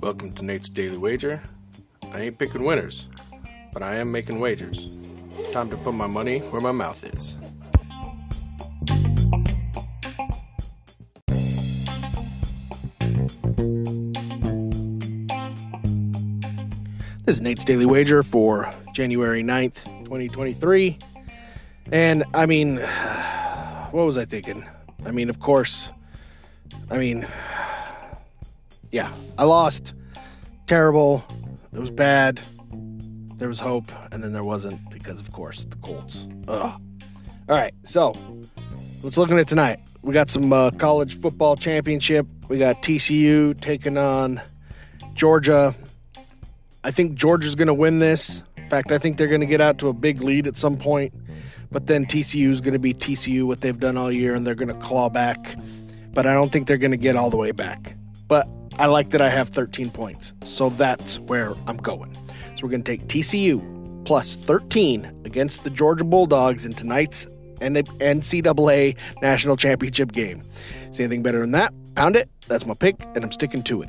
Welcome to Nate's Daily Wager. I ain't picking winners, but I am making wagers. Time to put my money where my mouth is. This is Nate's Daily Wager for January 9th, 2023. And I mean, what was I thinking? I mean, of course, I mean, yeah, I lost. Terrible. It was bad. There was hope, and then there wasn't because, of course, the Colts. Ugh. All right, so let's look at tonight. We got some uh, college football championship. We got TCU taking on Georgia. I think Georgia's going to win this. In fact, I think they're going to get out to a big lead at some point. But then TCU is going to be TCU, what they've done all year, and they're going to claw back. But I don't think they're going to get all the way back. But I like that I have 13 points. So that's where I'm going. So we're going to take TCU plus 13 against the Georgia Bulldogs in tonight's NCAA National Championship game. See anything better than that? Pound it. That's my pick, and I'm sticking to it.